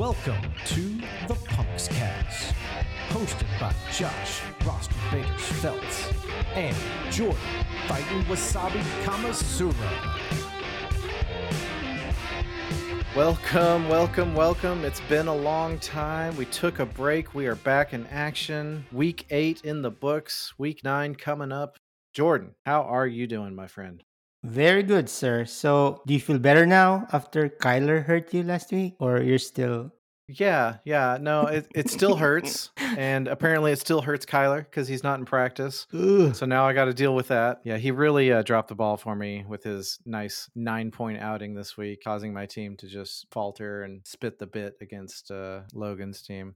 Welcome to the Punks Cast, hosted by Josh Roster Baiters Feltz and Jordan Fighting Wasabi Kamasura. Welcome, welcome, welcome. It's been a long time. We took a break. We are back in action. Week eight in the books, week nine coming up. Jordan, how are you doing, my friend? Very good, sir. So, do you feel better now after Kyler hurt you last week, or you're still? Yeah, yeah. No, it, it still hurts. and apparently it still hurts Kyler because he's not in practice. Ugh. So now I got to deal with that. Yeah, he really uh, dropped the ball for me with his nice nine point outing this week, causing my team to just falter and spit the bit against uh, Logan's team.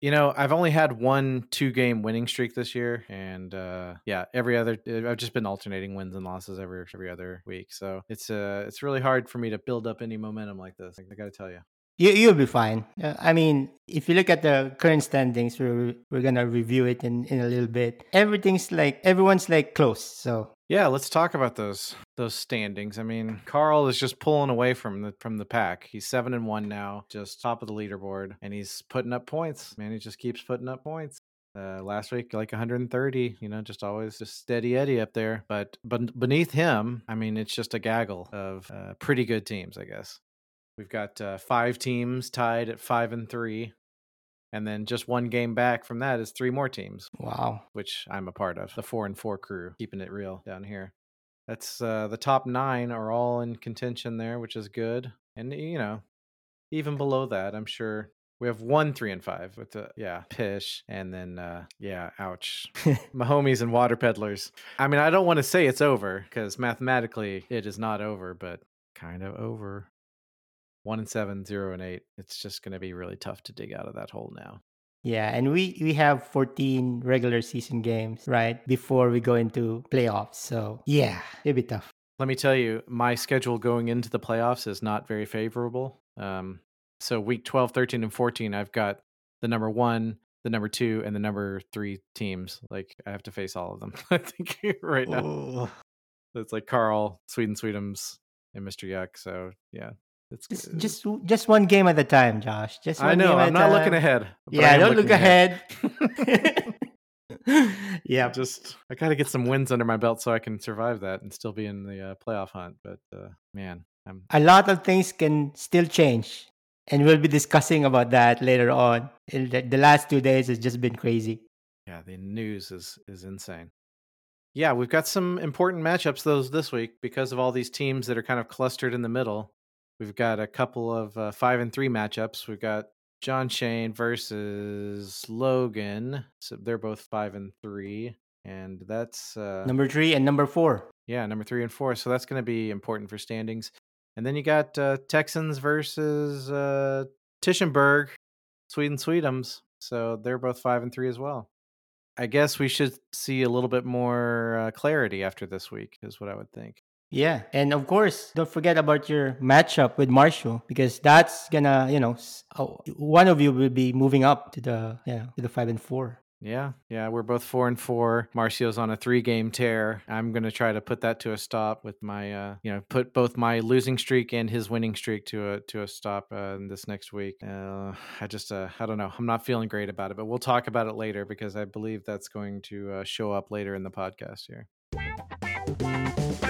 You know, I've only had one two game winning streak this year, and uh, yeah, every other I've just been alternating wins and losses every every other week. So it's uh it's really hard for me to build up any momentum like this. I got to tell you. You you'll be fine. Uh, I mean, if you look at the current standings, we're we're gonna review it in in a little bit. Everything's like everyone's like close. So Yeah, let's talk about those those standings. I mean, Carl is just pulling away from the from the pack. He's seven and one now, just top of the leaderboard, and he's putting up points. Man, he just keeps putting up points. Uh, last week, like 130, you know, just always just steady Eddie up there. But but beneath him, I mean, it's just a gaggle of uh, pretty good teams, I guess. We've got uh, five teams tied at five and three, and then just one game back from that is three more teams wow. which I'm a part of, the four and four crew, keeping it real down here. That's uh, the top nine are all in contention there, which is good. And you know, even below that, I'm sure we have one three and five with the yeah pish, and then uh, yeah, ouch, Mahomies and water peddlers. I mean, I don't want to say it's over because mathematically it is not over, but kind of over. One and seven, zero and eight. It's just going to be really tough to dig out of that hole now. Yeah, and we we have 14 regular season games right before we go into playoffs. So yeah, it'll be tough. Let me tell you, my schedule going into the playoffs is not very favorable. Um, so week 12, 13, and 14, I've got the number one, the number two, and the number three teams. Like I have to face all of them. I think right now Oh. it's like Carl, Sweden, Sweetums, and Mr. Yuck. So yeah, it's Just, just just one game at a time, Josh. Just one I know I'm not looking ahead. Yeah, don't look ahead. yeah, Just I got to get some wins under my belt so I can survive that and still be in the uh, playoff hunt. But uh, man, I'm a lot of things can still change and we'll be discussing about that later on the last two days has just been crazy Yeah, the news is is insane. Yeah, we've got some important matchups those this week because of all these teams that are kind of clustered in the middle. We've got a couple of uh, five and three matchups. We've got John Shane versus Logan. So they're both five and three, and that's uh, number three and number four yeah, number three and four. So that's going to be important for standings. And then you got uh, Texans versus uh, Tischenberg, Sweden Sweetums. So they're both five and three as well. I guess we should see a little bit more uh, clarity after this week, is what I would think. Yeah and of course don't forget about your matchup with marshall because that's gonna you know one of you will be moving up to the you know to the five and four Yeah, yeah, we're both four and four. Marcio's on a three-game tear. I'm gonna try to put that to a stop with my, uh, you know, put both my losing streak and his winning streak to a to a stop uh, in this next week. Uh, I just, uh, I don't know. I'm not feeling great about it, but we'll talk about it later because I believe that's going to uh, show up later in the podcast here.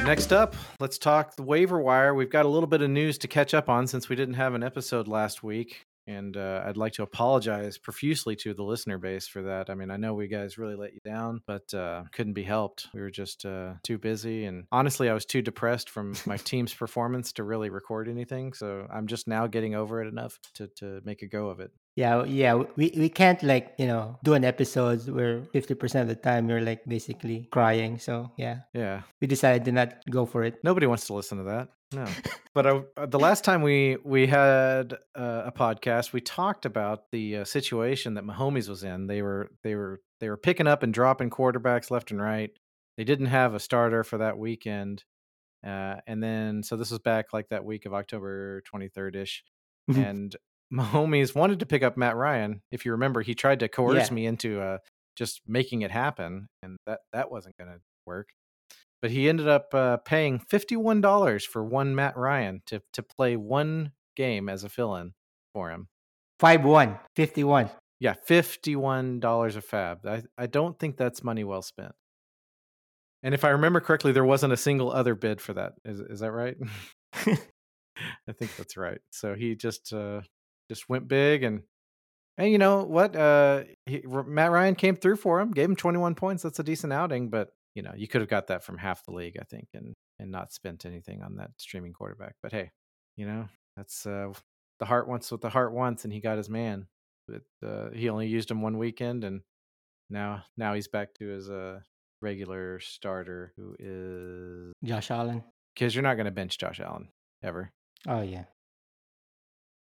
Next up, let's talk the waiver wire. We've got a little bit of news to catch up on since we didn't have an episode last week. And uh, I'd like to apologize profusely to the listener base for that. I mean, I know we guys really let you down, but uh, couldn't be helped. We were just uh, too busy. And honestly, I was too depressed from my team's performance to really record anything. So I'm just now getting over it enough to, to make a go of it. Yeah yeah we, we can't like you know do an episode where 50% of the time you're like basically crying so yeah Yeah. we decided to not go for it Nobody wants to listen to that. No. but uh, the last time we we had uh, a podcast, we talked about the uh, situation that Mahomes was in. They were they were they were picking up and dropping quarterbacks left and right. They didn't have a starter for that weekend, uh, and then so this was back like that week of October twenty third ish, Mhm. Mahomes wanted to pick up Matt Ryan. If you remember, he tried to coerce Yeah. me into uh, just making it happen, and that that wasn't going to work but he ended up uh, paying fifty-one dollars for one Matt Ryan to to play one game as a fill-in for him. Five one, 51. Yeah, fifty-one dollars a fab. I I don't think that's money well spent. And if I remember correctly, there wasn't a single other bid for that. Is is that right? I think that's right. So he just uh just went big and and you know what? Uh he, Matt Ryan came through for him, gave him 21 points. That's a decent outing, but you know, you could have got that from half the league, I think, and and not spent anything on that streaming quarterback. But hey, you know, that's uh the heart wants what the heart wants and he got his man. But uh he only used him one weekend and now now he's back to his uh regular starter who is Josh Allen. because you're not going to bench Josh Allen ever. Oh yeah.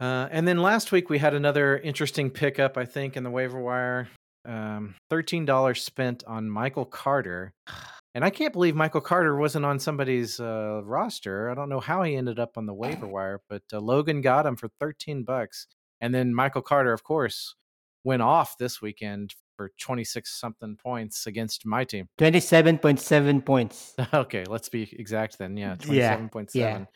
Uh, and then last week we had another interesting pickup, I think, in the waiver wire. Um, Thirteen dollars spent on Michael Carter, and I can't believe Michael Carter wasn't on somebody's uh, roster. I don't know how he ended up on the waiver wire, but uh, Logan got him for thirteen bucks, and then Michael Carter, of course, went off this weekend for twenty six something points against my team. 27.7 points. Okay, let's be exact then. Yeah, Yeah, twenty-seven point yeah. seven,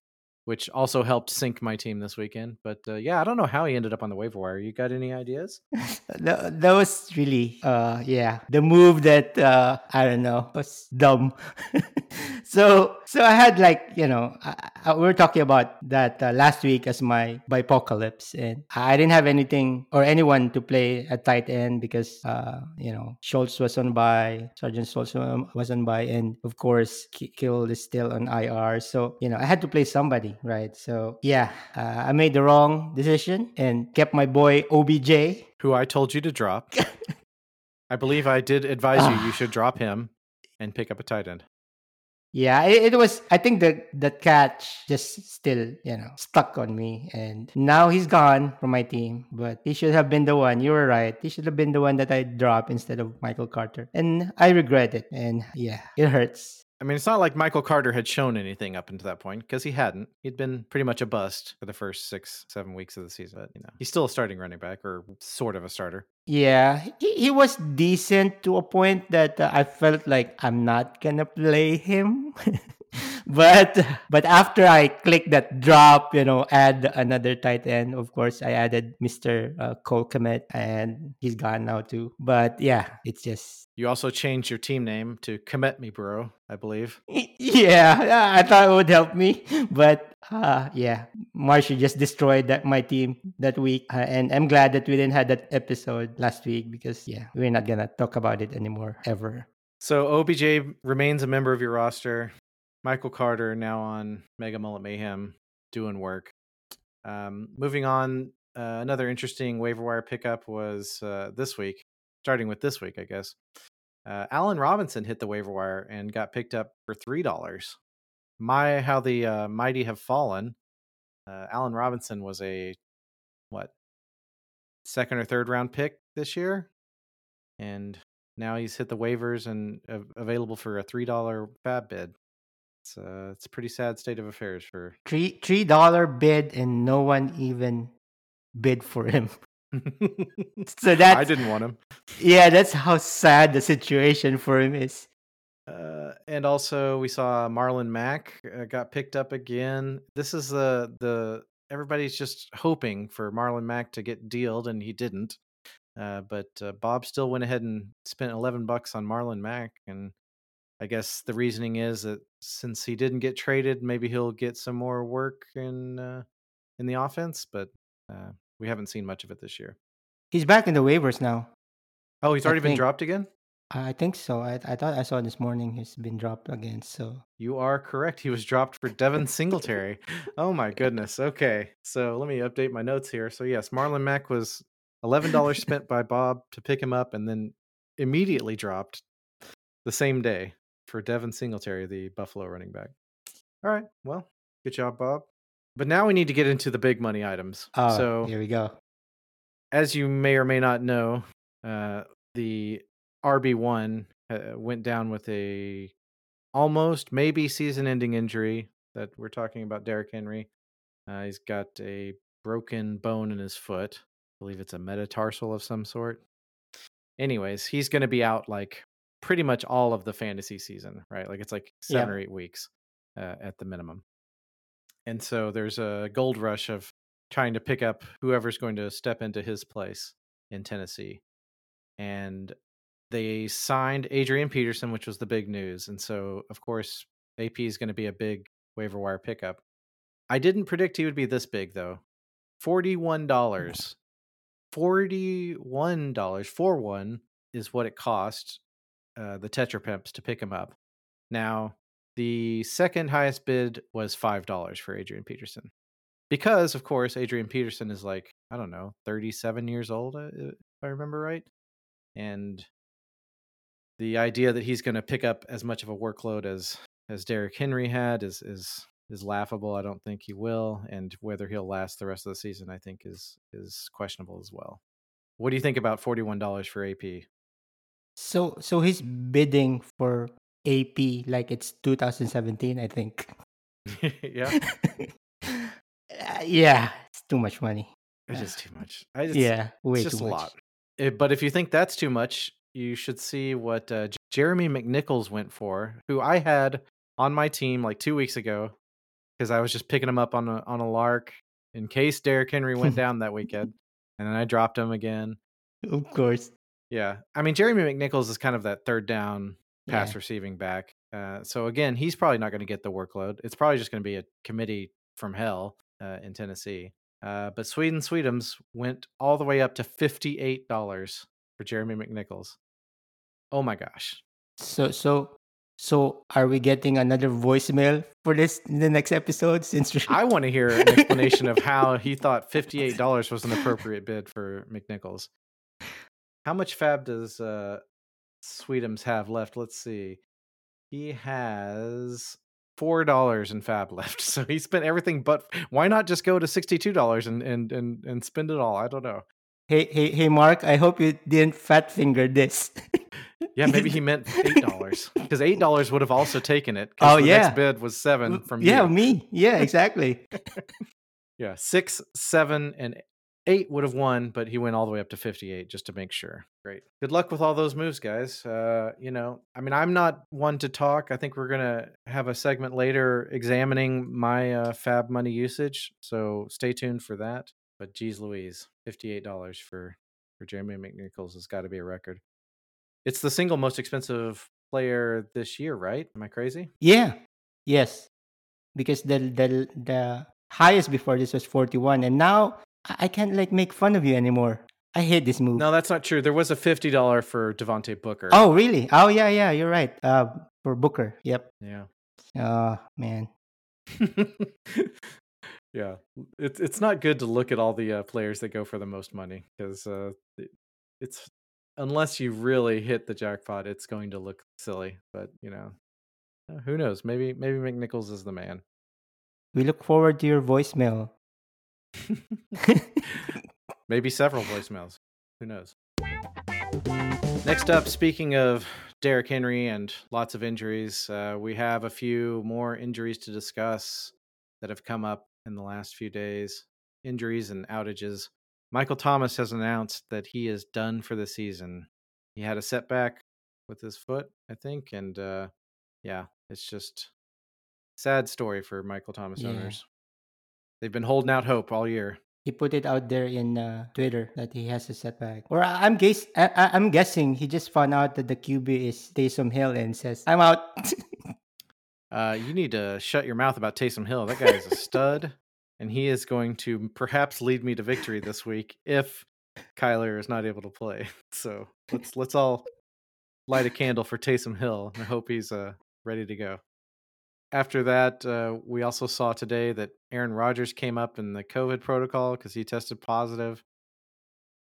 which also helped sink my team this weekend. But uh, yeah, I don't know how he ended up on the waiver wire. You got any ideas? that, was really uh yeah the move that uh i don't know was dumb so so i had like you know I, I, we were talking about that uh, last week as my apocalypse and i didn't have anything or anyone to play at tight end because uh you know schultz was on by sergeant schultz um, was on by and of course Ki- kill is still on ir so you know i had to play somebody right so yeah uh, i made the wrong decision and kept my boy obj Who I told you to drop. I believe I did advise you you should drop him and pick up a tight end. Yeah, it, it was. I think the the catch just still, you know, stuck on me, and now he's gone from my team. But he should have been the one. You were right. He should have been the one that I dropped instead of Michael Carter, and I regret it. And yeah, it hurts. I mean, it's not like Michael Carter had shown anything up until that point because he hadn't. He'd been pretty much a bust for the first six, seven weeks of the season. But you know, he's still a starting running back or sort of a starter. Yeah, he, he was decent to a point that uh, I felt like I'm not gonna play him. but but after I clicked that drop, you know, add another tight end. Of course, I added Mr. Uh, Cole Kmet, and he's gone now too. But yeah, it's just You also changed your team name to Commit Me Bro, I believe. yeah. I thought it would help me, but uh, yeah, Marsha just destroyed that my team that week, uh, and I'm glad that we didn't have that episode last week because yeah, we're not gonna talk about it anymore ever. So OBJ remains a member of your roster. Michael Carter now on Mega Mullet Mayhem doing work. Um, moving on, uh, another interesting waiver wire pickup was uh, this week, starting with this week, I guess. Uh, Allen Robinson hit the waiver wire and got picked up for three dollars. My how the uh, mighty have fallen. Uh, Allen Robinson was a what second or third round pick this year, and now he's hit the waivers and av- available for a three dollar fab bid. It's uh, it's a pretty sad state of affairs for. Three three dollar bid and no one even bid for him. So that I didn't want him. yeah, that's how sad the situation for him is. Uh, and also, we saw Marlon Mack uh, got picked up again. This is the the everybody's just hoping for Marlon Mack to get dealed, and he didn't. Uh, but uh, Bob still went ahead and spent eleven bucks on Marlon Mack, and I guess the reasoning is that since he didn't get traded, maybe he'll get some more work in uh, in the offense. But uh, we haven't seen much of it this year. He's back in the waivers now. Oh, he's already been dropped again. I think so. I I thought I saw this morning he's been dropped again. So You are correct. He was dropped for Devin Singletary. oh my goodness. Okay. So let me update my notes here. So yes, Marlon Mack was eleven dollars spent by Bob to pick him up and then immediately dropped the same day for Devin Singletary, the Buffalo running back. All right. Well, good job, Bob. But now we need to get into the big money items. oh, so here we go. as you may or may not know, uh, the RB1 uh, went down with a almost maybe season-ending injury that we're talking about Derrick Henry. Uh, he's got a broken bone in his foot. I believe it's a metatarsal of some sort. Anyways, he's going to be out like pretty much all of the fantasy season, right? Like it's like seven Yeah. or eight weeks uh, at the minimum. And so there's a gold rush of trying to pick up whoever's going to step into his place in Tennessee. And they signed Adrian Peterson, which was the big news. And so, of course, AP is going to be a big waiver wire pickup. I didn't predict he would be this big, though. $41. $41 for one is what it cost uh, the Tetra Pimps to pick him up. Now, the second highest bid was $5 for Adrian Peterson. Because, of course, Adrian Peterson is like, I don't know, 37 years old, uh, if I remember right. And the idea that he's going to pick up as much of a workload as as Derrick Henry had is is is laughable. I don't think he will, and whether he'll last the rest of the season, I think is is questionable as well. What do you think about forty one dollars for AP? So so he's bidding for AP like it's 2017, I think. yeah, Uh, yeah, it's too much money. it's just too much. I just, yeah, way it's just too a much. lot. Eh, but if you think that's too much, you should see what uh, J- Jeremy McNichols went for, who I had on my team like two weeks ago because I was just picking him up on a on a lark in case Derrick Henry went down that weekend, and then I dropped him again. Of course. Yeah, I mean Jeremy McNichols is kind of that third down pass Yeah. receiving back. Uh, so again, he's probably not going to get the workload. It's probably just going to be a committee from hell uh, in Tennessee. Uh, but Sweden Sweetums went all the way up to fifty eight dollars for Jeremy McNichols. Oh my gosh! So so so are we getting another voicemail for this in the next episode since I want to hear an explanation of how he thought fifty eight dollars was an appropriate bid for McNichols. How much fab does uh, Sweetums have left? Let's see. He has four dollars in fab left, so he spent everything. But why not just go to sixty two dollars and, and and and spend it all? I don't know. Hey hey hey Mark, I hope you didn't fat finger this. Yeah, maybe he meant eight dollars because eight dollars would have also taken it. Oh, the yeah. next bid was seven from you. yeah, you. me. Yeah, exactly. Yeah, six, seven, and eight would have won, but he went all the way up to 58 just to make sure. Great. Good luck with all those moves, guys. Uh, you know, I mean, I'm not one to talk. I think we're going to have a segment later examining my uh, Fab money usage. So stay tuned for that. But geez Louise, $58 for, for Jeremy McNichols has got to be a record. It's the single most expensive player this year, right? Am I crazy? Yeah. Yes. Because the the the highest before this was 41 and now I can't like make fun of you anymore. I hate this move. No, that's not true. There was a $50 for Devontae Booker. Oh, really? Oh, yeah, yeah, you're right. Uh for Booker. Yep. Yeah. Oh, man. yeah, it's it's not good to look at all the uh, players that go for the most money because uh, it, it's unless you really hit the jackpot, it's going to look silly. But you know, who knows? Maybe maybe McNichols is the man. We look forward to your voicemail. maybe several voicemails. Who knows? Next up, speaking of Derrick Henry and lots of injuries, uh, we have a few more injuries to discuss that have come up in the last few days. Injuries and outages. Michael Thomas has announced that he is done for the season. He had a setback with his foot, I think, and uh, yeah, it's just sad story for Michael Thomas Yeah. owners. They've been holding out hope all year. He put it out there in uh, Twitter that he has a setback. Or I- I'm guess I- I'm guessing he just found out that the QB is Taysom Hill and says, "I'm out." Uh, you need to shut your mouth about Taysom Hill. That guy is a stud, and he is going to perhaps lead me to victory this week if Kyler is not able to play. So let's let's all light a candle for Taysom Hill and I hope he's uh, ready to go. After that, uh, we also saw today that Aaron Rodgers came up in the COVID protocol because he tested positive.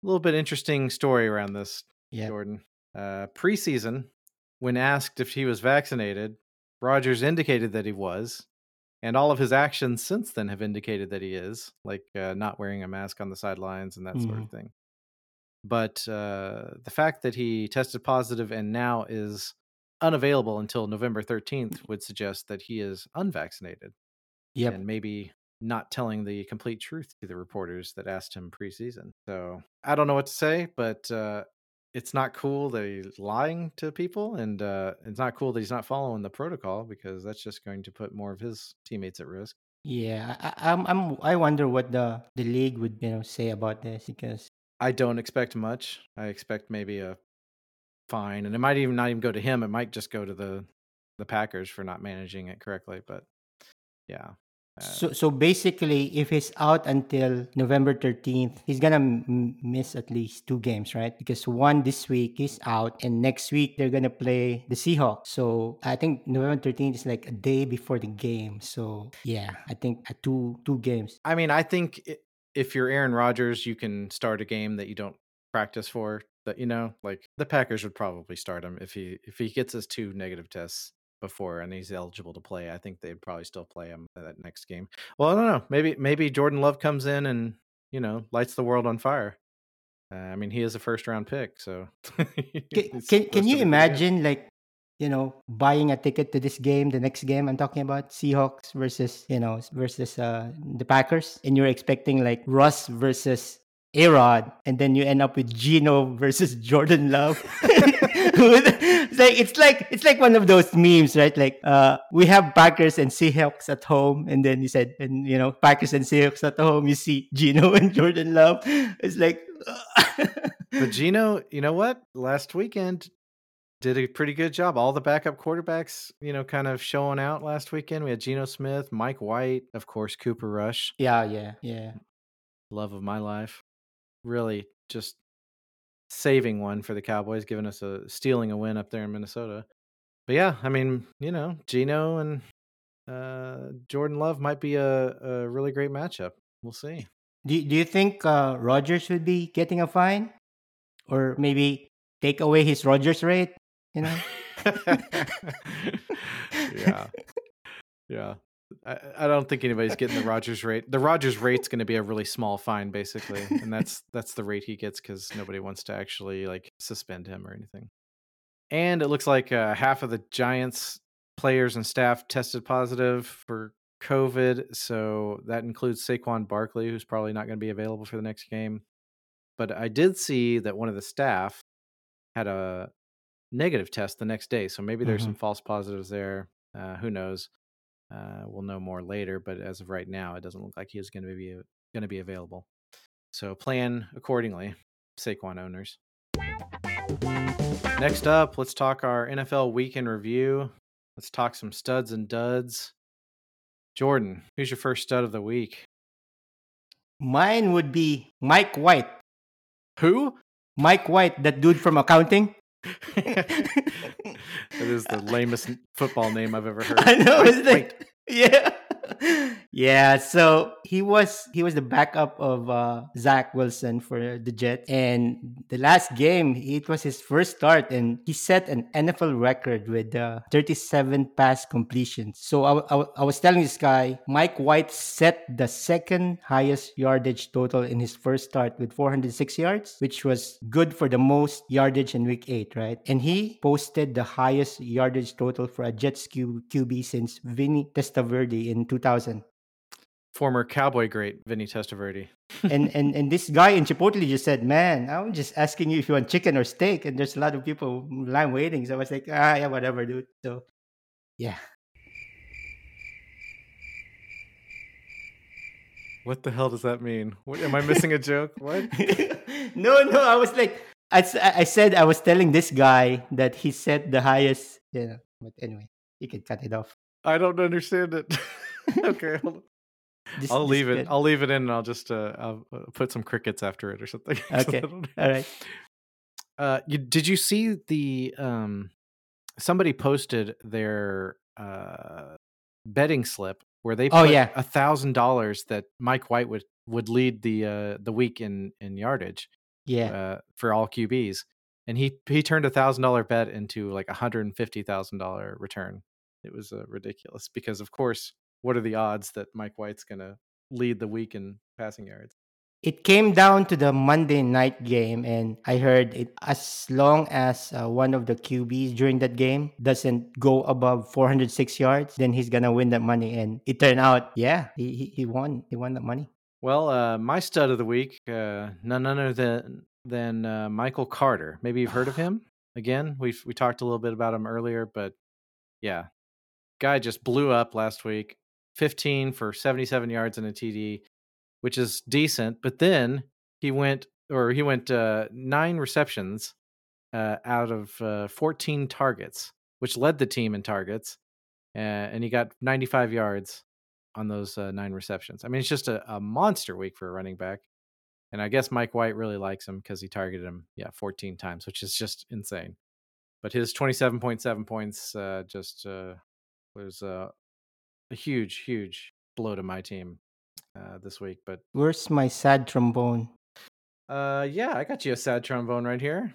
A little bit interesting story around this, yeah. Jordan. Uh, preseason, when asked if he was vaccinated, Rodgers indicated that he was, and all of his actions since then have indicated that he is, like uh, not wearing a mask on the sidelines and that sort of thing. But uh, the fact that he tested positive and now is unavailable until November 13th would suggest that he is unvaccinated Yep. and maybe not telling the complete truth to the reporters that asked him preseason. So I don't know what to say, but uh, it's not cool that he's lying to people, and uh, it's not cool that he's not following the protocol because that's just going to put more of his teammates at risk. Yeah, I, I'm, I'm, I wonder what the the league would you know say about this because I don't expect much. I expect maybe a fine, and it might even not even go to him. It might just go to the the Packers for not managing it correctly. But yeah, uh, so so basically, if he's out until November 13th, he's gonna m- miss at least two games, right? Because one this week is out, and next week they're gonna play the Seahawks. So I think November 13th is like a day before the game. So yeah, I think uh, two two games. I mean, I think if you're Aaron Rodgers, you can start a game that you don't practice for. That you know, like the Packers would probably start him if he if he gets his two negative tests before and he's eligible to play. I think they'd probably still play him that next game. Well, I don't know. Maybe maybe Jordan Love comes in and you know lights the world on fire. Uh, I mean, he is a first round pick, so Can, can, can you be pretty good. imagine like you know buying a ticket to this game the next game i'm talking about seahawks versus you know versus uh the packers and you're expecting like russ versus Arod, and then you end up with Geno versus Jordan Love. it's like it's like it's like one of those memes, right? Like uh we have Packers and Seahawks at home, and then you said, and you know, Packers and Seahawks at home, you see Geno and Jordan Love. It's like But Geno, you know what? Last weekend did a pretty good job. All the backup quarterbacks, you know, kind of showing out last weekend. We had Geno Smith, Mike White, of course, Cooper Rush, Yeah, yeah, yeah. love of my life. Really just saving one for the Cowboys, giving us a stealing a win up there in Minnesota. But yeah, I mean, you know, Geno and uh, Jordan Love might be a, a really great matchup. We'll see. Do Do you think uh, Rodgers would be getting a fine, or maybe take away his Rodgers rate? You know. yeah. Yeah. I, I don't think anybody's getting the Rodgers rate. The Rodgers rate's going to be a really small fine, basically, and that's that's the rate he gets because nobody wants to actually like suspend him or anything. And it looks like uh, half of the Giants players and staff tested positive for COVID, so that includes Saquon Barkley, who's probably not going to be available for the next game. But I did see that one of the staff had a negative test the next day, so maybe there's Mhm. some false positives there. Uh, who knows? Uh, we'll know more later, but as of right now, it doesn't look like he is going to be going to be available. So plan accordingly, Saquon owners. Next up, let's talk our NFL weekend review. Let's talk some studs and duds. Jordan, who's your first stud of the week? Mine would be Mike White. Who? Mike White, that dude from accounting. that is the lamest football name I've ever heard. I know, isn't it? Yeah. Yeah, so he was he was the backup of uh, Zach Wilson for the Jets, and the last game it was his first start, and he set an NFL record with uh, 37 pass completions. So I, I, I was telling this guy, Mike White set the second highest yardage total in his first start with 406 yards, which was good for the most yardage in Week Eight, right? And he posted the highest yardage total for a Jets Q, QB since Vinny Testaverde in 2000. Former Cowboy great Vinny Testaverde. and and and this guy in Chipotle just said, "Man, I'm just asking you if you want chicken or steak." And there's a lot of people line waiting, so I was like, "Ah, yeah, whatever, dude." So, yeah, What the hell does that mean? What, am I missing a joke? What? no, no, I was like, I, I said I was telling this guy that he set the highest. You know, but anyway, you can cut it off. I don't understand it. okay, hold on. This- I'll this leave it. bit. I'll leave it in, and I'll just uh, I'll uh, put some crickets after it or something. Okay. All right. Uh, you, did you see the um? Somebody posted their uh betting slip where they Oh, yeah. a thousand dollars that Mike White would would lead the uh the week in in yardage Yeah. uh for all QBs, and he he turned a thousand dollar bet into like a hundred and fifty thousand dollar return. It was uh, ridiculous because of course, what are the odds that Mike White's gonna lead the week in passing yards? it came down to the Monday night game, and I heard it as long as uh, one of the QBs during that game doesn't go above 406 yards, then he's gonna win that money. And it turned out, yeah, he he, he won. He won that money. Well, uh, my stud of the week, uh, none other than than uh, Michael Carter. Maybe you've heard of him. Again, we we talked a little bit about him earlier, but yeah, guy just blew up last week. 15 for 77 yards and a TD, which is decent. But then he went, or he went uh, nine receptions uh, out of uh, 14 targets, which led the team in targets, uh, and he got 95 yards on those uh, nine receptions. I mean, it's just a, a monster week for a running back. And I guess Mike White really likes him because he targeted him, yeah, 14 times, which is just insane. But his 27.7 points uh, just was a huge, huge blow to my team uh, this week. But Where's my sad trombone? uh, yeah, I got you a sad trombone right here.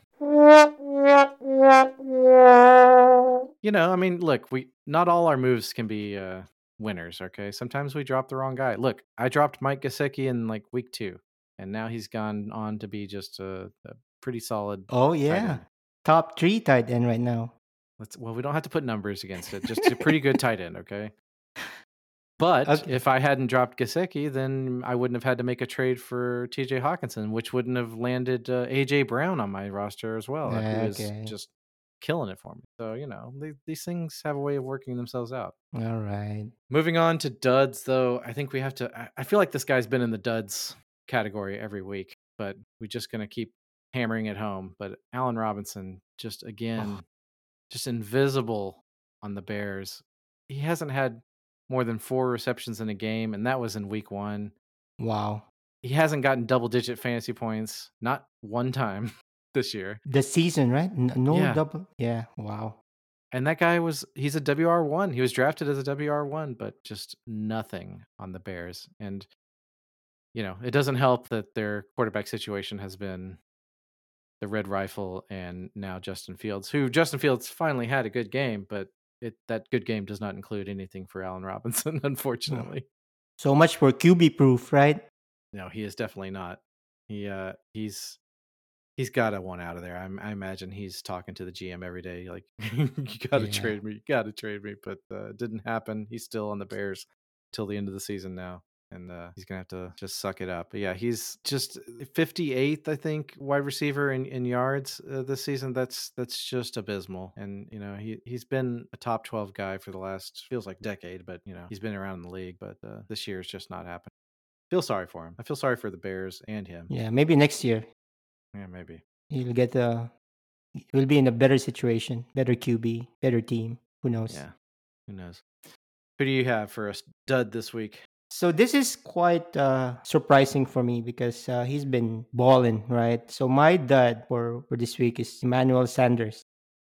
You know, I mean, look, we not all our moves can be uh, winners. Okay, sometimes we drop the wrong guy. Look, I dropped Mike Gesicki in like week two, and now he's gone on to be just a, a pretty solid. Oh yeah, top three tight end right now. Let's well, we don't have to put numbers against it. Just a pretty good tight end, okay. But Okay. if I hadn't dropped Gesicki, then I wouldn't have had to make a trade for T.J. Hockenson, which wouldn't have landed uh, A.J. Brown on my roster as well, Yeah, who is okay. just killing it for me. So you know, they, these things have a way of working themselves out. All right. Moving on to duds, though, I think we have to. I- I feel like this guy's been in the duds category every week, but we're just going to keep hammering it home. But Allen Robinson, just again, just invisible on the Bears. He hasn't had more than four receptions in a game, and that was in week one. Wow. He hasn't gotten double digit fantasy points, not one time this year. The season, right? No Yeah. double. Yeah. Wow. And that guy was he's a WR1. He was drafted as a WR1, but just nothing on the Bears. And you know, it doesn't help that their quarterback situation has been the red rifle and now Justin Fields, who Justin Fields finally had a good game, but it that good game does not include anything for Allen Robinson, unfortunately. So much for QB proof, right? No, he is definitely not. He uh he's he's got to want out of there. I, I imagine he's talking to the GM every day, like you got to Yeah. trade me, you got to trade me. But uh, it didn't happen. He's still on the Bears till the end of the season now, and uh, he's gonna have to just suck it up. But yeah, he's just 58th, I think, wide receiver in, in yards uh, this season. That's that's just abysmal. And you know he he's been a top 12 guy for the last feels like decade, but you know he's been around in the league. But uh, this year is just not happening. Feel sorry for him. I feel sorry for the Bears and him. Yeah. Maybe next year yeah maybe. he'll get a. He'll be in a better situation, better QB, better team. Who knows? Yeah. Who knows? Who do you have for a dud this week? So this is quite uh, surprising for me because uh, he's been balling, right? So my dad for, for this week is Emmanuel Sanders.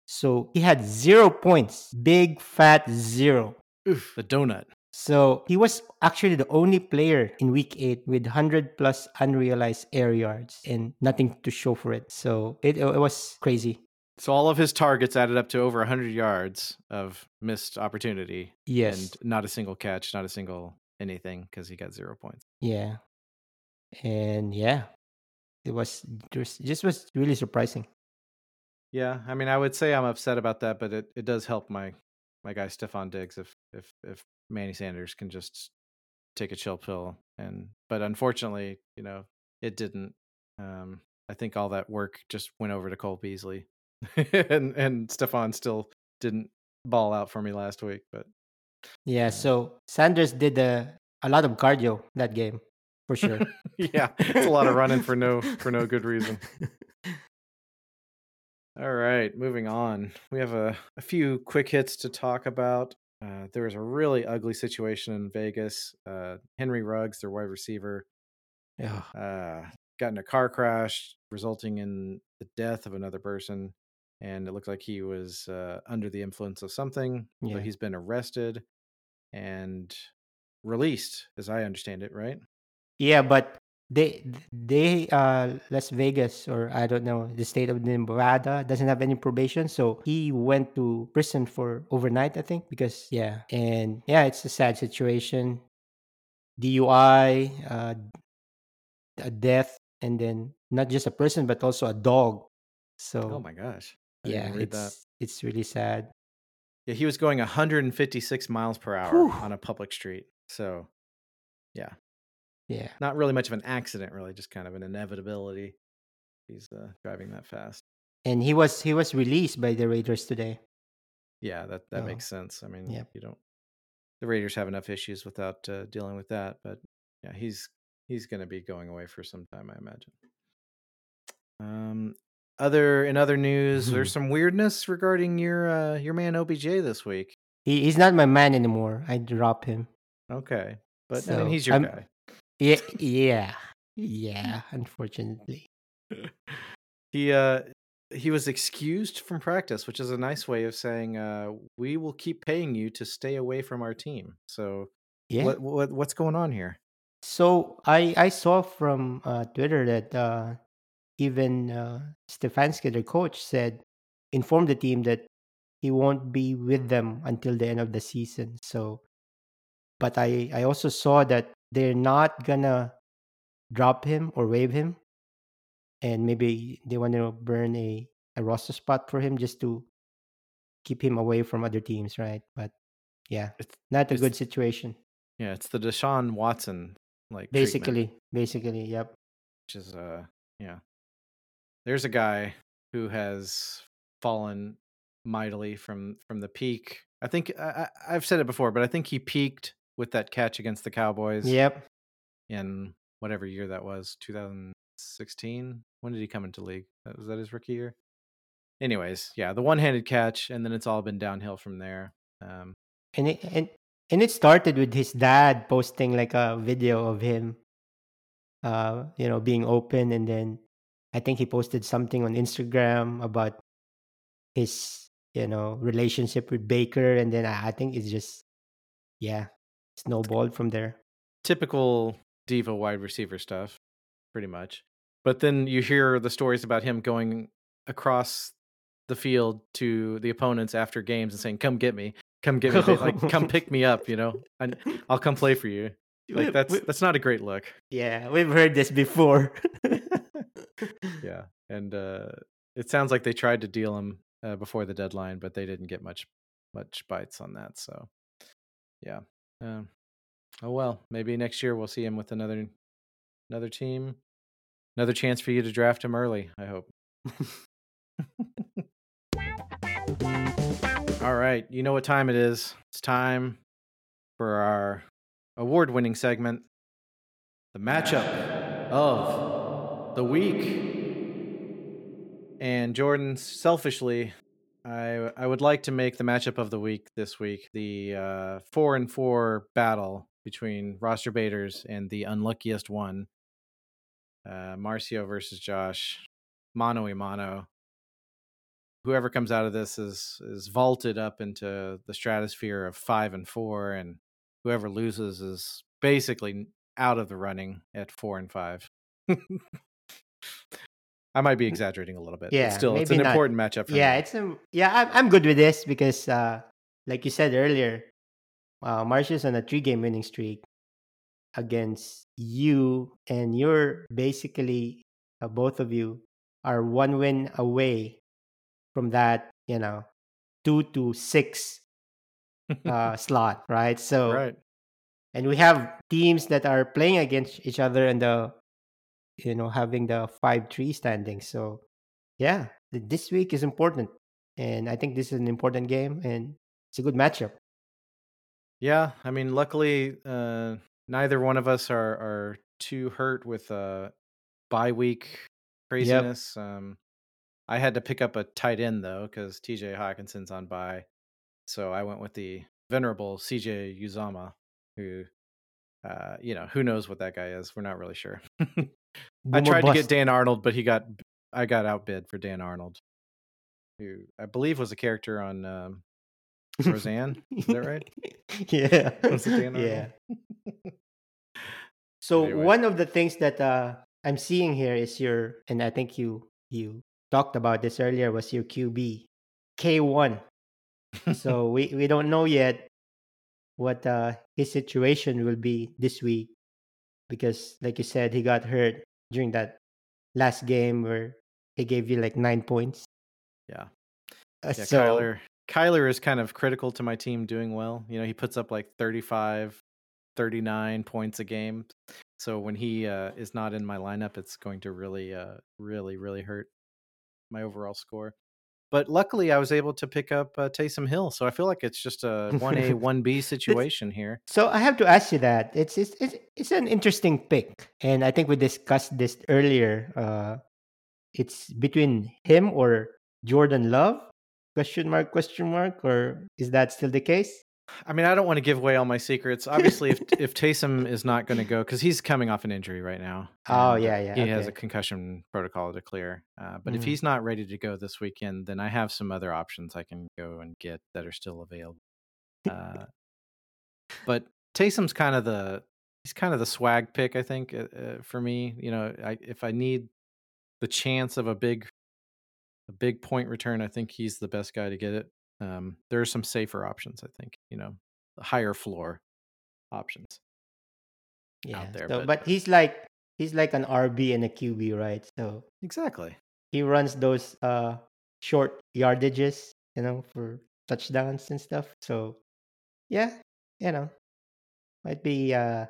So he had zero points, big fat zero. Oof, the donut. So he was actually the only player in week eight with 100 plus unrealized air yards and nothing to show for it. So it, it was crazy. So all of his targets added up to over 100 yards of missed opportunity. Yes. And not a single catch, not a single anything because he got zero points. Yeah. And yeah, it was just, just was really surprising. Yeah, I mean, I would say I'm upset about that, but it, it does help my my guy Stefon Diggs if if if Manny Sanders can just take a chill pill and but unfortunately, you know, it didn't. Um, I think all that work just went over to Cole Beasley, and and Stefon still didn't ball out for me last week. But Yeah, so Sanders did a, a lot of cardio that game for sure. yeah, it's a lot of running for no for no good reason. All right, moving on. We have a, a few quick hits to talk about. Uh, there was a really ugly situation in Vegas. Uh, Henry Ruggs, their wide receiver, Yeah. uh, got in a car crash, resulting in the death of another person. And it looked like he was uh, under the influence of something. Yeah. So he's been arrested and released, as I understand it, right? Yeah, but they they uh Las Vegas or I don't know the state of Nevada doesn't have any probation, so he went to prison for overnight, I think, because yeah, and yeah, it's a sad situation. DUI, uh, a death, and then not just a person but also a dog. So Oh my gosh. I yeah, it's it's really sad. Yeah, he was going 156 miles per hour Whew. on a public street. So, yeah, Yeah. not really much of an accident, really, just kind of an inevitability. He's uh, driving that fast. And he was he was released by the Raiders today. Yeah, that that Oh. makes sense. I mean, Yep. you don't. the Raiders have enough issues without uh, dealing with that. But yeah, he's he's going to be going away for some time, I imagine. Um, other in other news, there's some weirdness regarding your uh, your man OBJ this week. He, he's not my man anymore. I drop him. Okay, but I mean he's your I'm- guy. Yeah, yeah, yeah. Unfortunately, He uh he was excused from practice, which is a nice way of saying uh we will keep paying you to stay away from our team. So yeah. what, what what's going on here? So I I saw from uh, Twitter that uh, even uh, Stefanski, their coach, said inform the team that he won't be with them until the end of the season. So, but I I also saw that they're not gonna drop him or waive him, and maybe they want to burn a a roster spot for him just to keep him away from other teams, right? But yeah, It's not a it's- good situation. yeah, it's the Deshaun Watson like treatment, Basically, basically, yep. which is uh yeah. There's a guy who has fallen mightily from from the peak. I think I, I've said it before, but I think he peaked with that catch against the Cowboys. Yep. in whatever year that was 2016 when did he come into league was that his rookie year anyways yeah the one-handed catch and then it's all been downhill from there um and it and, and it started with his dad posting like a video of him uh you know being open and then i think he posted something on instagram about his you know relationship with baker and then i, I think it's just yeah snowballed from there. Typical diva wide receiver stuff pretty much. But then you hear the stories about him going across the field to the opponents after games and saying come get me. Come get me. Like come pick me up you know? And i'll come play for you. Like that's that's not a great look. Yeah we've heard this before yeah and uh it sounds like they tried to deal him uh, before the deadline but they didn't get much much bites on that so yeah um oh well maybe next year we'll see him with another another team another chance for you to draft him early i hope. All right you know what time it is. It's time for our award-winning segment the matchup of the week and Jordan, selfishly, I I would like to make the matchup of the week this week the uh, four and four battle between roster baiters and the unluckiest one, uh, Marcio versus Josh, mano y mano. Whoever comes out of this is is vaulted up into the stratosphere of five and four, and whoever loses is basically out of the running at four and five. I might be exaggerating a little bit. Yeah, but still, it's an not. important matchup for yeah me. it's a yeah I'm, I'm good with this because uh like you said earlier uh Marcia's on a three game winning streak against you and you're basically uh, both of you are one win away from that you know two to six uh slot right so right. and we have teams that are playing against each other in the you know having the five three standing so yeah this week is important and i think this is an important game and it's a good matchup Yeah, I mean, luckily, uh, neither one of us are are too hurt with uh, bye week craziness. Um, I had to pick up a tight end though because T.J. Hockenson's on bye, so I went with the venerable C.J. Uzomah, who, uh, you know, who knows what that guy is? We're not really sure. I tried to get Dan Arnold, but he got I got outbid for Dan Arnold, who I believe was a character on um, Roseanne. Is that right? yeah Was it Dan yeah so Anyway. one of the things that uh i'm seeing here is your and i think you you talked about this earlier was your qb k1 so we we don't know yet what uh his situation will be this week because like you said he got hurt during that last game where he gave you like nine points Yeah. Uh, Yeah, so Kyler. Kyler is kind of critical to my team doing well. You know, he puts up like 35, 39 points a game. So when he uh, is not in my lineup, it's going to really, uh, really, really hurt my overall score. But luckily, I was able to pick up uh, Taysom Hill, so I feel like it's just a one A one B situation here. So I have to ask you that it's it's it's, it's an interesting pick, and I think we discussed this earlier. Uh, it's between him or Jordan Love? Question mark? Question mark? Or is that still the case? I mean, I don't want to give away all my secrets. Obviously, if if Taysom is not going to go because he's coming off an injury right now. Oh yeah, yeah. He has a concussion protocol to clear. Uh, but if Mhm. he's not ready to go this weekend, then I have some other options I can go and get that are still available. Uh, but Taysom's kind of the he's kind of the swag pick, I think, uh, uh, for me. You know, I, if I need the chance of a big a big point return, I think he's the best guy to get it. Um, there are some safer options, I think. You know, higher floor options. yeah. there, so, but- but he's like he's like an RB and a QB, right? So Exactly. he runs those uh short yardages, you know, for touchdowns and stuff. So yeah, you know, might be uh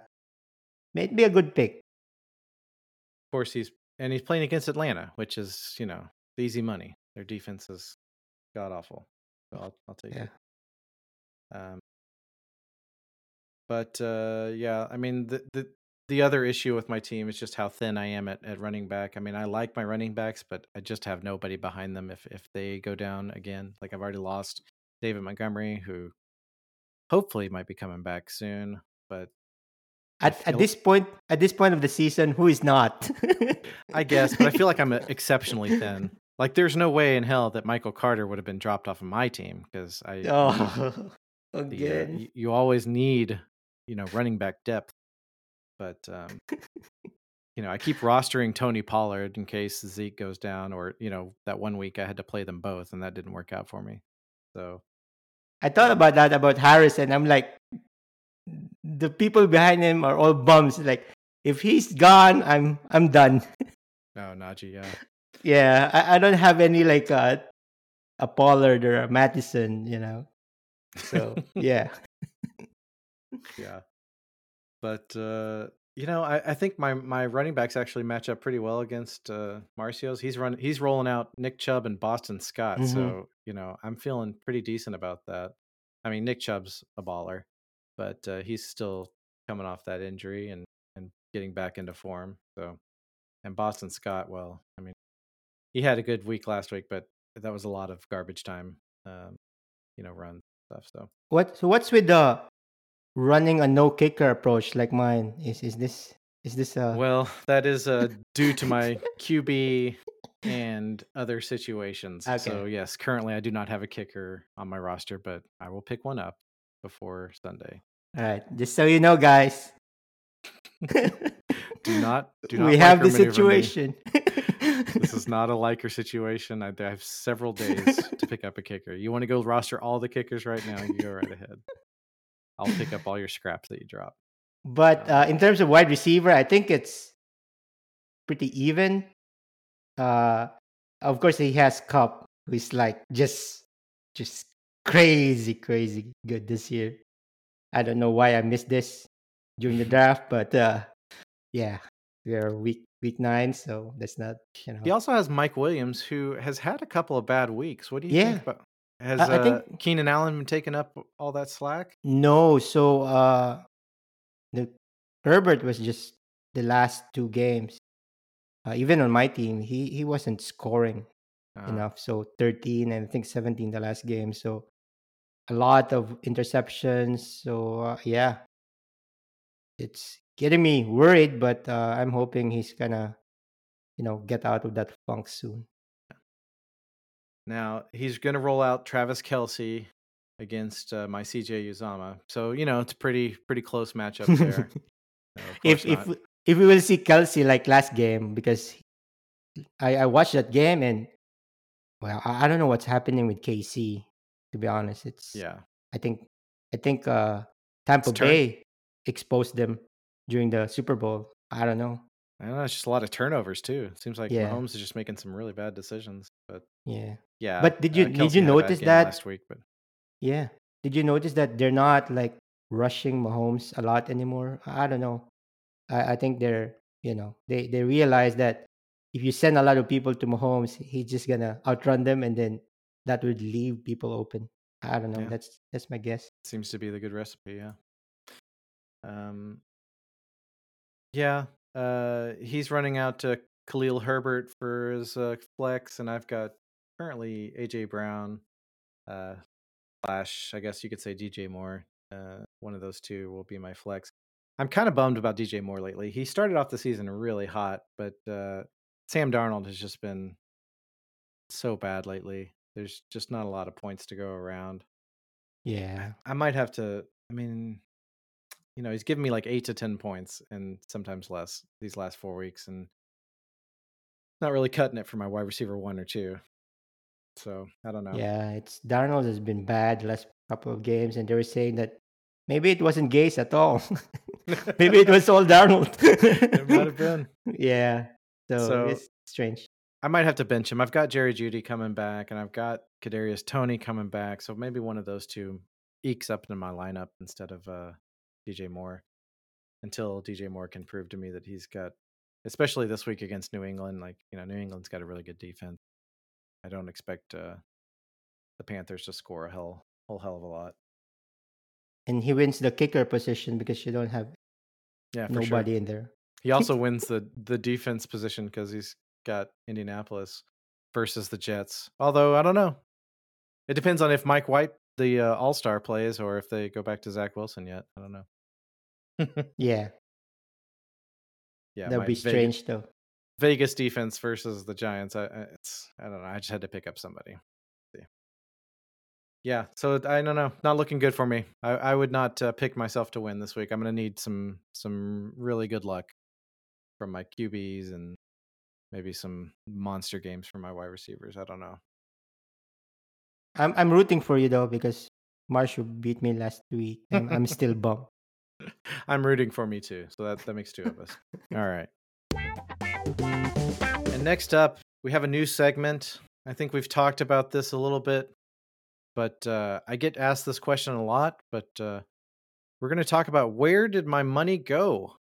might be a good pick. Of course, he's and he's playing against Atlanta, which is you know easy money. Their defense is god awful. I'll I'll take Yeah. it. Um, but uh, yeah, I mean the, the the other issue with my team is just how thin I am at, at running back. I mean, I like my running backs, but I just have nobody behind them if if they go down again. Like I've already lost David Montgomery, who hopefully might be coming back soon, but At, at this point, at this point of the season, who is not? I guess, but I feel like I'm exceptionally thin. Like, there's no way in hell that Michael Carter would have been dropped off of my team because I, oh, the, uh, again. y- you always need, you know, running back depth. But, um, you know, I keep rostering Tony Pollard in case Zeke goes down, or you know, that one week I had to play them both, and that didn't work out for me. So I thought about that about Harris, and I'm like, the people behind him are all bums. Like, if he's gone, I'm I'm done. no, Najee, yeah, Yeah, I, I don't have any like uh, a Pollard or a Mattison, you know. So yeah, yeah. But uh, you know, I, I think my my running backs actually match up pretty well against uh, Marcio's. He's run he's rolling out Nick Chubb and Boston Scott, Mhm. so you know I'm feeling pretty decent about that. I mean, Nick Chubb's a baller, but uh, he's still coming off that injury and and getting back into form. So, and Boston Scott, well, I mean, he had a good week last week, but that was a lot of garbage time, um, you know, run stuff. So. what? So what's with the running a no kicker approach like mine? Is is this is this uh? Well, that is uh, due to my QB and other situations. So yes, currently I do not have a kicker on my roster, but I will pick one up before Sunday. all right, just so you know, guys. Do not do not we have the situation. This is not a liker situation. I, I have several days to pick up a kicker. You want to go roster all the kickers right now? You go right ahead. I'll pick up all your scraps that you drop. But uh, in terms of wide receiver, I think it's pretty even. Uh, of course, he has Kupp, who's like just, just crazy, crazy good this year. I don't know why I missed this during the draft, but uh, yeah, we are week week nine, so that's not you know. He also has Mike Williams, who has had a couple of bad weeks. What do you Yeah. think about? Has I- I uh, think- Keenan Allen been taking up all that slack? No, so uh, the Herbert was just the last two games. Uh, even on my team, he he wasn't scoring Uh, enough. So 13 and I think 17 the last game. So a lot of interceptions. So uh, yeah, it's getting me worried, but uh, I'm hoping he's gonna, you know, get out of that funk soon. Now he's going to roll out Travis Kelce against uh, my CJ Uzomah. So you know it's pretty pretty close matchup there. No, if course if we- if we will see Kelce like last game because I I watched that game and well I, I don't know what's happening with KC to be honest. It's yeah, I think I think uh Tampa Bay exposed them during the Super Bowl. I don't know. I don't know. It's just a lot of turnovers too. It seems like Yeah. Mahomes is just making some really bad decisions. But Yeah. yeah, But did you- uh, did you had a bad notice that- last week? But Yeah. Did you notice that they're not like rushing Mahomes a lot anymore? I I don't know. I, I think they're, you know, they, they realize that if you send a lot of people to Mahomes, he's just gonna outrun them and then that would leave people open. I don't know. Yeah. That's that's my guess. Seems to be the good recipe, yeah. Um, yeah, uh, he's running out to Khalil Herbert for his uh, flex, and I've got currently AJ Brown, uh, slash I guess you could say DJ Moore. Uh, one of those two will be my flex. I'm kind of bummed about DJ Moore lately. He started off the season really hot, but uh, Sam Darnold has just been so bad lately. There's just not a lot of points to go around. Yeah. I might have to. I mean, you know, he's given me like eight to ten points, and sometimes less these last four weeks, and not really cutting it for my wide receiver one or two. So I don't know. Yeah, it's Darnold has been bad the last couple of games, and they were saying that maybe it wasn't Gase at all. maybe it was all Darnold. it might have been. Yeah. So, So- it's strange. I might have to bench him. I've got Jerry Jeudy coming back, and I've got Kadarius Toney coming back. So maybe one of those two ekes up into my lineup instead of uh, DJ Moore until DJ Moore can prove to me that he's got, especially this week against New England. Like you know, New England's got a really good defense. I don't expect uh, the Panthers to score a hell whole hell of a lot. And he wins the kicker position because you don't have Yeah, for sure. nobody in there. He also wins the the defense position because he's got Indianapolis versus the Jets. Although I don't know, it depends on if Mike White, the uh, All Star, plays or if they go back to Zach Wilson yet. I don't know. Yeah. yeah, That'd my be Vegas, strange though. Vegas defense versus the Giants. I, I- it's I don't know. I just had to pick up somebody. Yeah, so I don't know. Not looking good for me. I, I would not uh, pick myself to win this week. I'm going to need some some really good luck from my QBs and maybe some monster games from my wide receivers. I don't know. I'm I'm rooting for you though because Marshall beat me last week. and I'm still bummed. I'm rooting for me too. So that, that makes two of us. All right. And next up, we have a new segment. I think we've talked about this a little bit, but uh, I get asked this question a lot. But uh, we're going to talk about where did my money go?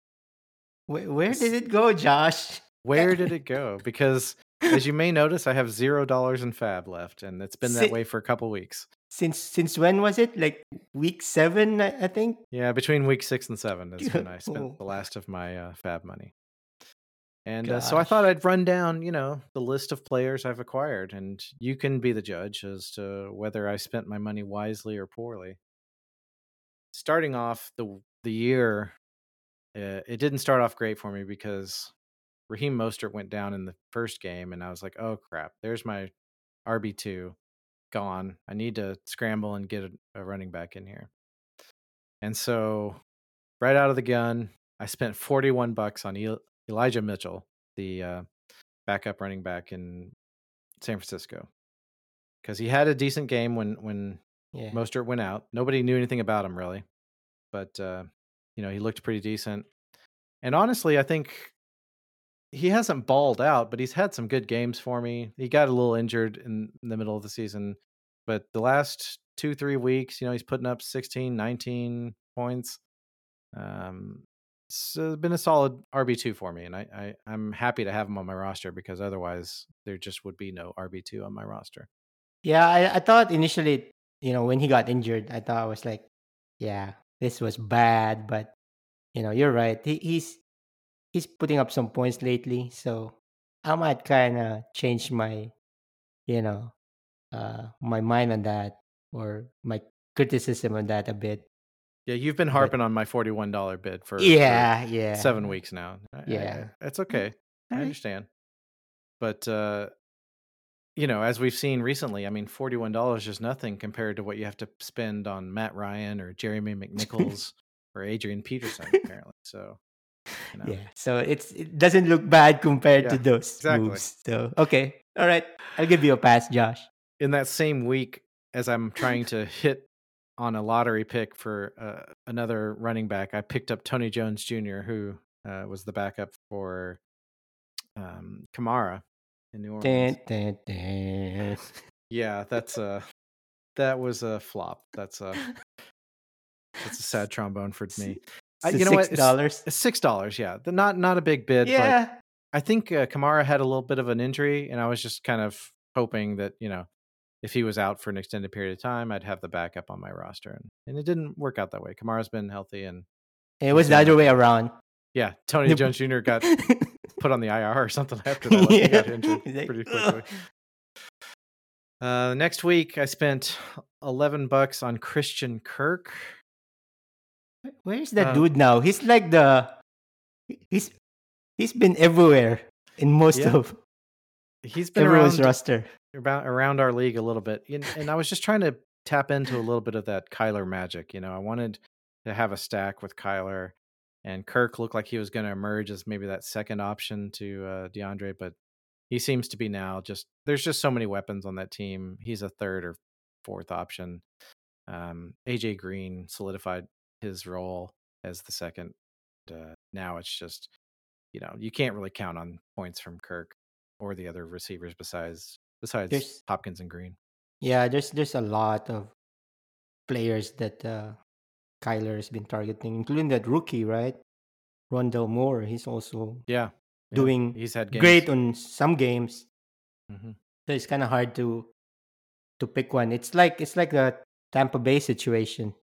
Where, where did it go, Josh? Where did it go? Because as you may notice, I have zero dollars in FAAB left, and it's been that Si- way for a couple weeks. Since since when was it? Like week seven, I, I think. Yeah, between week six and seven is when I spent the last of my uh, FAAB money. And uh, so I thought I'd run down, you know, the list of players I've acquired, and you can be the judge as to whether I spent my money wisely or poorly. Starting off the the year, uh, it didn't start off great for me because Raheem Mostert went down in the first game, and I was like, "Oh crap! There's my RB two gone. I need to scramble and get a, a running back in here." And so, right out of the gun, I spent forty one bucks on El- Elijah Mitchell, the uh, backup running back in San Francisco, because he had a decent game when when Yeah. Mostert went out. Nobody knew anything about him really, but uh, you know he looked pretty decent. And honestly, I think he hasn't balled out, but he's had some good games for me. He got a little injured in, in the middle of the season, but the last two three weeks, you know, he's putting up 16, 19 points. Um, it's uh, been a solid RB two for me, and I, I I'm happy to have him on my roster because otherwise there just would be no RB two on my roster. Yeah, I, I thought initially, you know, when he got injured, I thought I was like, yeah, this was bad, but you know, you're right. He, he's he's putting up some points lately, so I might kind of change my, you know, uh, my mind on that or my criticism on that a bit. Yeah, you've been But- harping on my forty-one dollar bid for for yeah, yeah, seven weeks now. I- I- Yeah. it's okay. I understand, but uh, you know, as we've seen recently, I mean, forty-one dollars is nothing compared to what you have to spend on Matt Ryan or Jeremy McNichols or Adrian Peterson, apparently. So, you know. Yeah, so it's it doesn't look bad compared to those exactly. moves. So okay, all right, I'll give you a pass, Josh. in that same week as I'm trying to hit on a lottery pick for uh, another running back, I picked up Tony Jones Jr., who uh, was the backup for um, Kamara in New Orleans. Dun, dun, dun. Yeah, that's a that was a flop. That's a that's a sad trombone for me. I- you know what? Six dollars. Six dollars. Yeah, The- not not a big bid. but Yeah, I think uh, Kamara had a little bit of an injury, and I was just kind of hoping that you know if he was out for an extended period of time, I'd have the backup on my roster, and, and it didn't work out that way. Kamara's been healthy, and It was the other way around. yeah, Tony Jones Jr. got put on the IR or something after that. Like, He got injured like, pretty quickly. Uh, next week, I spent eleven bucks on Christian Kirk. Where's that Uh, dude now? He's like the he's he's been everywhere in most Yeah. of He's been everyone's around roster. about around our league a little bit, and, and I was just trying to tap into a little bit of that Kyler magic. You know, I wanted to have a stack with Kyler, and Kirk looked like he was going to emerge as maybe that second option to uh, DeAndre, but he seems to be now just there's just so many weapons on that team. He's a third or fourth option. Um, AJ Green solidified his role as the second. Uh, now it's just you know you can't really count on points from Kirk or the other receivers besides besides There's- Hopkins and Green. Yeah, there's there's a lot of players that uh Kyler has been targeting, including that rookie, right? Rondale Moore. He's also Yeah, yeah, Doing he's had games. great on some games. Mhm. So it's kind of hard to to pick one. It's like it's like the Tampa Bay situation.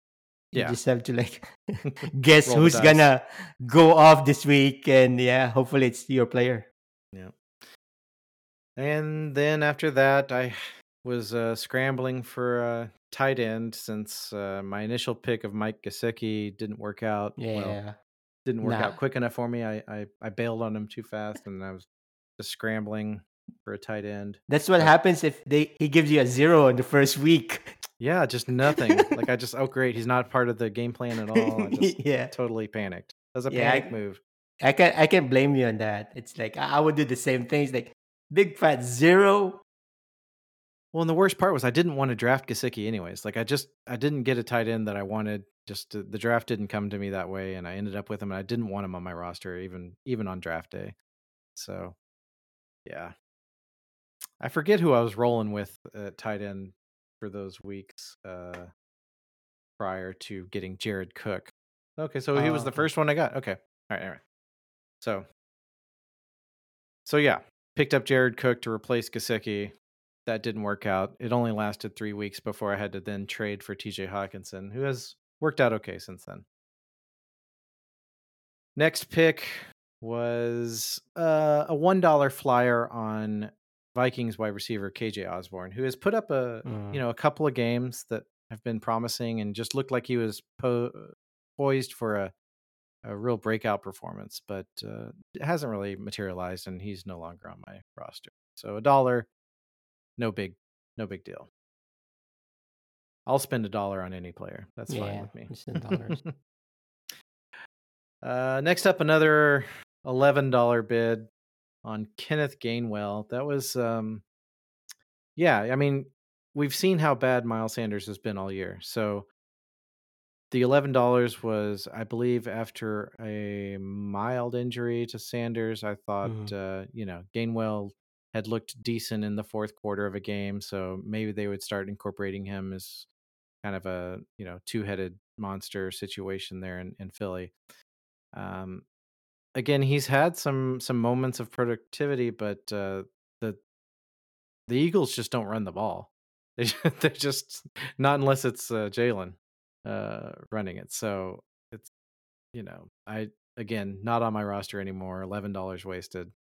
You Yeah. just have to like guess Roll who's gonna go off this week, and yeah, hopefully it's your player. Yeah. And then after that, I was uh, scrambling for a tight end since uh, my initial pick of Mike Gesicki didn't work out. Yeah, Well, didn't work Nah. out quick enough for me. I, I I bailed on him too fast, and I was just scrambling for a tight end. that's what but- happens if they he gives you a zero in the first week. Yeah, just nothing. like I just oh great, he's not part of the game plan at all. I just yeah, totally panicked. That was a Yeah, I- panic move. I can I can blame you on that. It's like I I would do the same things. Like big fat zero. Well, and the worst part was I didn't want to draft Gesicki anyways. Like I just I didn't get a tight end that I wanted. Just to, the draft didn't come to me that way, and I ended up with him. And I didn't want him on my roster even even on draft day. So, yeah, I forget who I was rolling with at tight end for those weeks uh, prior to getting Jared Cook. Okay, so he was Oh, the first one I got. Okay, all right, all right. So, so yeah, picked up Jared Cook to replace Gesicki. That didn't work out. It only lasted three weeks before I had to then trade for TJ Hockenson, who has worked out okay since then. Next pick was uh, a one dollar flyer on Vikings wide receiver KJ Osborne, who has put up a Mm. you know a couple of games that have been promising and just looked like he was po- poised for a a real breakout performance, but uh, it hasn't really materialized, and he's no longer on my roster. So a dollar, no big, no big deal. I'll spend a dollar on any player. That's fine with me. in dollars. uh, next up, another eleven dollar bid on Kenneth Gainwell. That was, um, yeah. I mean, we've seen how bad Miles Sanders has been all year. So the eleven dollars was, I believe, after a mild injury to Sanders. I thought, Mhm. uh, you know, Gainwell had looked decent in the fourth quarter of a game, so maybe they would start incorporating him as kind of a you know two headed monster situation there in, in Philly. Um, again, he's had some some moments of productivity, but uh, the the Eagles just don't run the ball. They ju- they're just not unless it's uh, Jalen uh, running it. So it's you know I again not on my roster anymore. Eleven dollars wasted.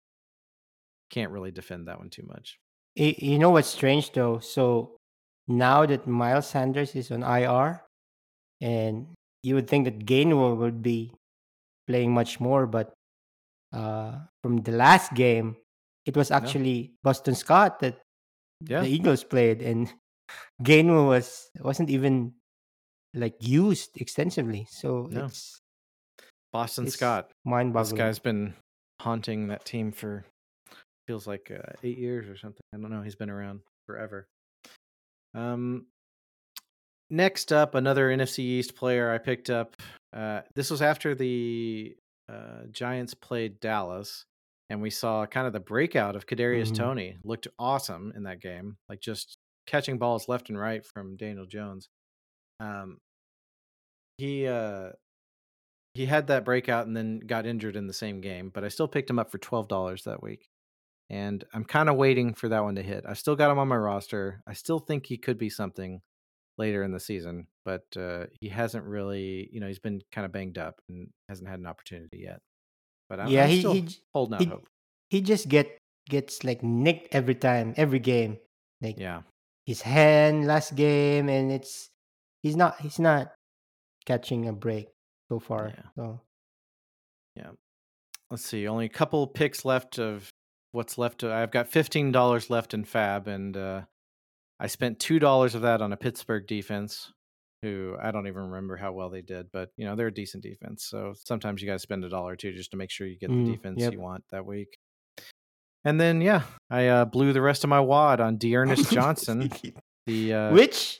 Can't really defend that one too much. You know what's strange though? So now that Miles Sanders is on IR, and you would think that Gainwell would be playing much more, but uh, from the last game, it was actually Boston Scott that Yeah. the Eagles played, and Gainwell was wasn't even like used extensively. So No. it's Boston It's Scott. This mind-boggling. This guy's been haunting that team for feels like uh, eight years or something. I don't know. He's been around forever. Um, next up, another NFC East player I picked up. Uh, this was after the uh, Giants played Dallas, and we saw kind of the breakout of Kadarius Mhm. Toney. Looked awesome in that game, like just catching balls left and right from Daniel Jones. Um, he uh, he had that breakout and then got injured in the same game, but I still picked him up for twelve dollars that week. and I'm kind of waiting for that one to hit. I've still got him on my roster. I still think he could be something later in the season, but uh, he hasn't really, you know, he's been kind of banged up and hasn't had an opportunity yet. But I'm, yeah, I'm he, still he holding out he, hope. he just get gets like nicked every time, every game. Like Yeah, his hand last game, and it's he's not he's not catching a break so far. Yeah. So let's see. Only a couple picks left of what's left. I've got fifteen dollars left in FAAB, and uh, I spent two dollars of that on a Pittsburgh defense, who I don't even remember how well they did, but you know they're a decent defense. So sometimes you got to spend a dollar or two just to make sure you get Mm, the defense yep. you want that week. And then yeah, I uh, blew the rest of my wad on D'Ernest Johnson. the uh, which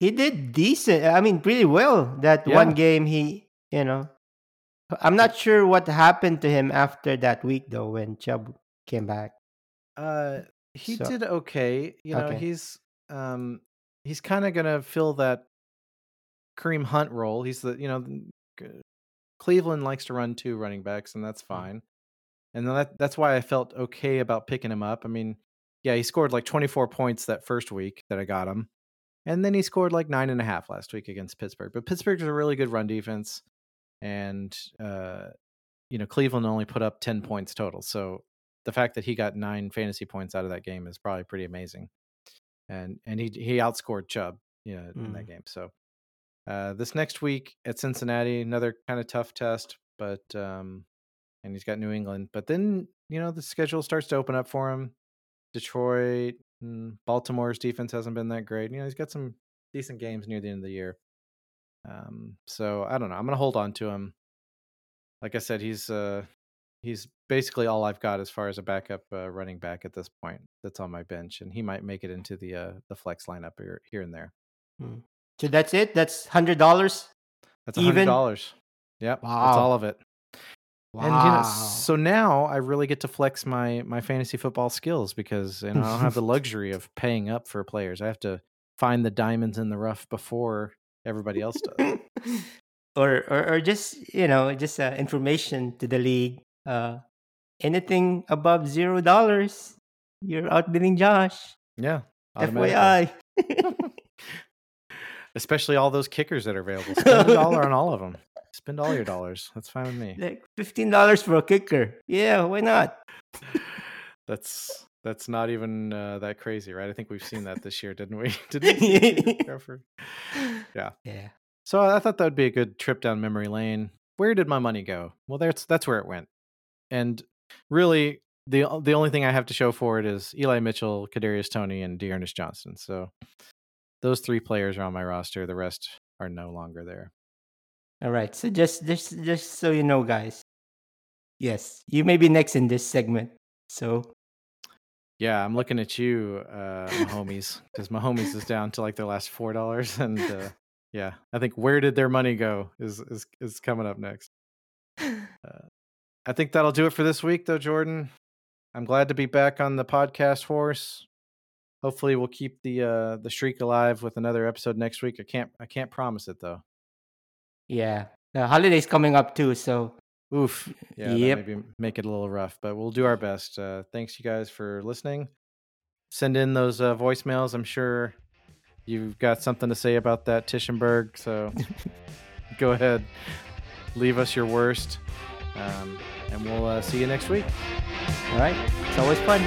he did decent. I mean, pretty well. That Yeah. one game, he you know, I'm not sure what happened to him after that week though when Chubb came back. Uh, he So- did okay. You know, Okay. he's um he's kind of gonna fill that Kareem Hunt role. He's the you know Cleveland likes to run two running backs, and that's fine. And that that's why I felt okay about picking him up. I mean, yeah, he scored like 24 points that first week that I got him, and then he scored like nine and a half last week against Pittsburgh. But Pittsburgh's a really good run defense, and uh, you know Cleveland only put up 10 points total. So the fact that he got nine fantasy points out of that game is probably pretty amazing. And and he he outscored Chubb, you know, in that Mm. game. So uh, this next week at Cincinnati, another kind of tough test, but um, and he's got New England. But then you know the schedule starts to open up for him. Detroit, mm, Baltimore's defense hasn't been that great. You know he's got some decent games near the end of the year. Um, so I don't know. I'm gonna hold on to him. Like I said, he's uh he's basically all I've got as far as a backup uh, running back at this point. That's on my bench, and he might make it into the uh, the flex lineup here, here and there. So that's it. That's hundred dollars. That's hundred dollars. Yep, Wow. that's all of it. Wow. And you know, so now I really get to flex my my fantasy football skills because you know I don't have the luxury of paying up for players. I have to find the diamonds in the rough before everybody else does. or, or or just you know just uh, information to the league. Uh, anything above zero dollars, you're outbidding Josh. yeah. FYI. Especially all those kickers that are available. Spend a dollar on all of them. Spend all your dollars. That's fine with me. like fifteen dollars for a kicker. Yeah, why not? That's that's not even uh, that crazy, right? I think we've seen that this year, didn't we? Didn't we? Yeah. Yeah. So I thought that would be a good trip down memory lane. Where did my money go? Well, that's that's where it went. And really, the the only thing I have to show for it is Eli Mitchell, Kadarius Toney, and D'Ernest Johnson. So those three players are on my roster. The rest are no longer there. All right. So just just just so you know, guys. Yes, you may be next in this segment. So Yeah, I'm looking at you, uh, my homies, because my homies is down to like their last four dollars, and uh, yeah, I think where did their money go is is is coming up next. Uh, I think that'll do it for this week, though, Jordan. I'm glad to be back on the podcast horse. Hopefully, we'll keep the uh, the streak alive with another episode next week. I can't I can't promise it though. yeah, the holidays coming up too. So Oof. Yeah, Yep. maybe make it a little rough, but we'll do our best. Uh, thanks, you guys, for listening. Send in those uh, voicemails. I'm sure you've got something to say about that Tischenberg. So go ahead, leave us your worst, um, and we'll uh, see you next week. all right, it's always fun.